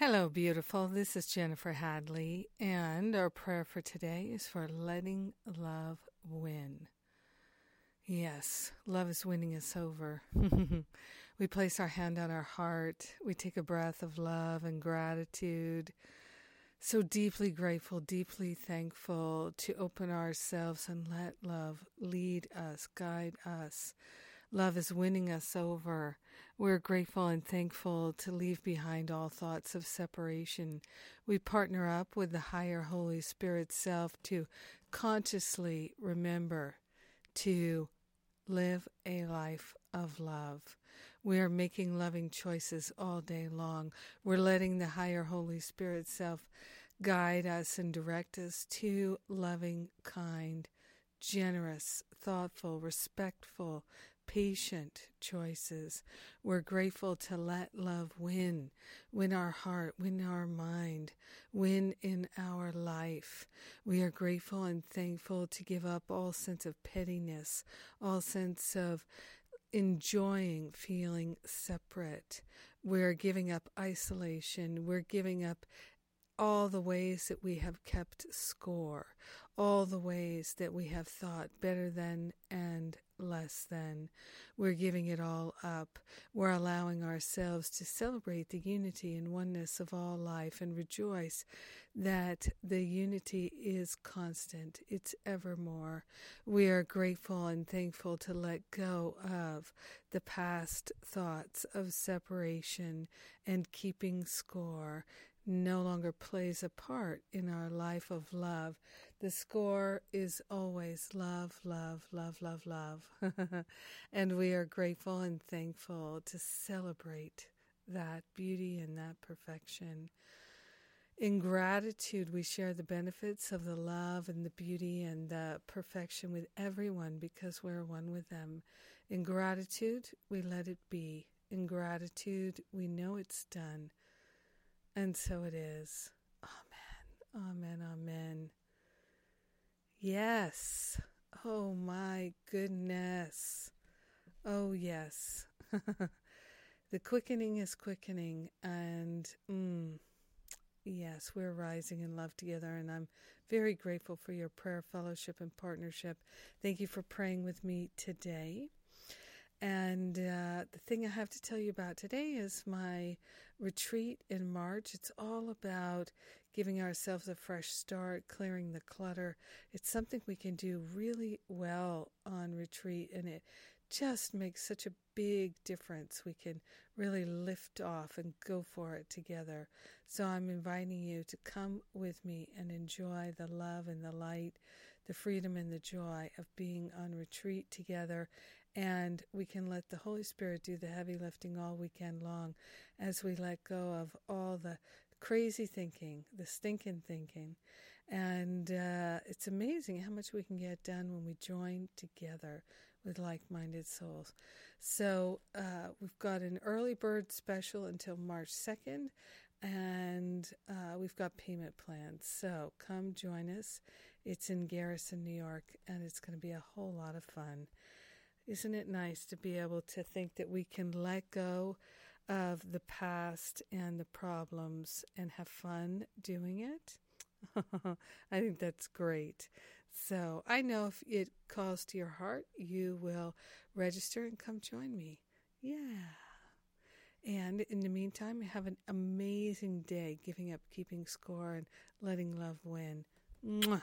Hello, beautiful. This is Jennifer Hadley, and our prayer for today is for letting love win. Yes, love is winning us over. we place our hand on our heart, we take a breath of love and gratitude. So deeply grateful, deeply thankful to open ourselves and let love lead us, guide us. Love is winning us over. We're grateful and thankful to leave behind all thoughts of separation. We partner up with the higher Holy Spirit self to consciously remember to live a life of love. We are making loving choices all day long. We're letting the higher Holy Spirit self guide us and direct us to loving, kind, generous, thoughtful, respectful, patient choices. We're grateful to let love win, win our heart, win our mind, win in our life. We are grateful and thankful to give up all sense of pettiness, all sense of enjoying feeling separate. We're giving up isolation. We're giving up all the ways that we have kept score, all the ways that we have thought better than and less than. We're giving it all up. We're allowing ourselves to celebrate the unity and oneness of all life and rejoice that the unity is constant. It's evermore. We are grateful and thankful to let go of the past thoughts of separation and keeping score no longer plays a part in our life of love. The score is always love, love, love, love, love. and we are grateful and thankful to celebrate that beauty and that perfection. In gratitude, we share the benefits of the love and the beauty and the perfection with everyone because we're one with them. In gratitude, we let it be. In gratitude, we know it's done. And so it is. Amen. Amen. Amen. Yes. Oh my goodness. Oh yes. the quickening is quickening and mm, yes, we're rising in love together and I'm very grateful for your prayer fellowship and partnership. Thank you for praying with me today. And uh, the thing I have to tell you about today is my retreat in March. It's all about giving ourselves a fresh start, clearing the clutter. It's something we can do really well on retreat, and it just makes such a big difference. We can really lift off and go for it together. So I'm inviting you to come with me and enjoy the love and the light, the freedom and the joy of being on retreat together and we can let the Holy Spirit do the heavy lifting all weekend long as we let go of all the crazy thinking, the stinking thinking. And uh, it's amazing how much we can get done when we join together with like minded souls. So uh, we've got an early bird special until March 2nd, and uh, we've got payment plans. So come join us. It's in Garrison, New York, and it's going to be a whole lot of fun. Isn't it nice to be able to think that we can let go of the past and the problems and have fun doing it? I think that's great. So I know if it calls to your heart, you will register and come join me. Yeah. And in the meantime, have an amazing day giving up keeping score and letting love win. Mwah.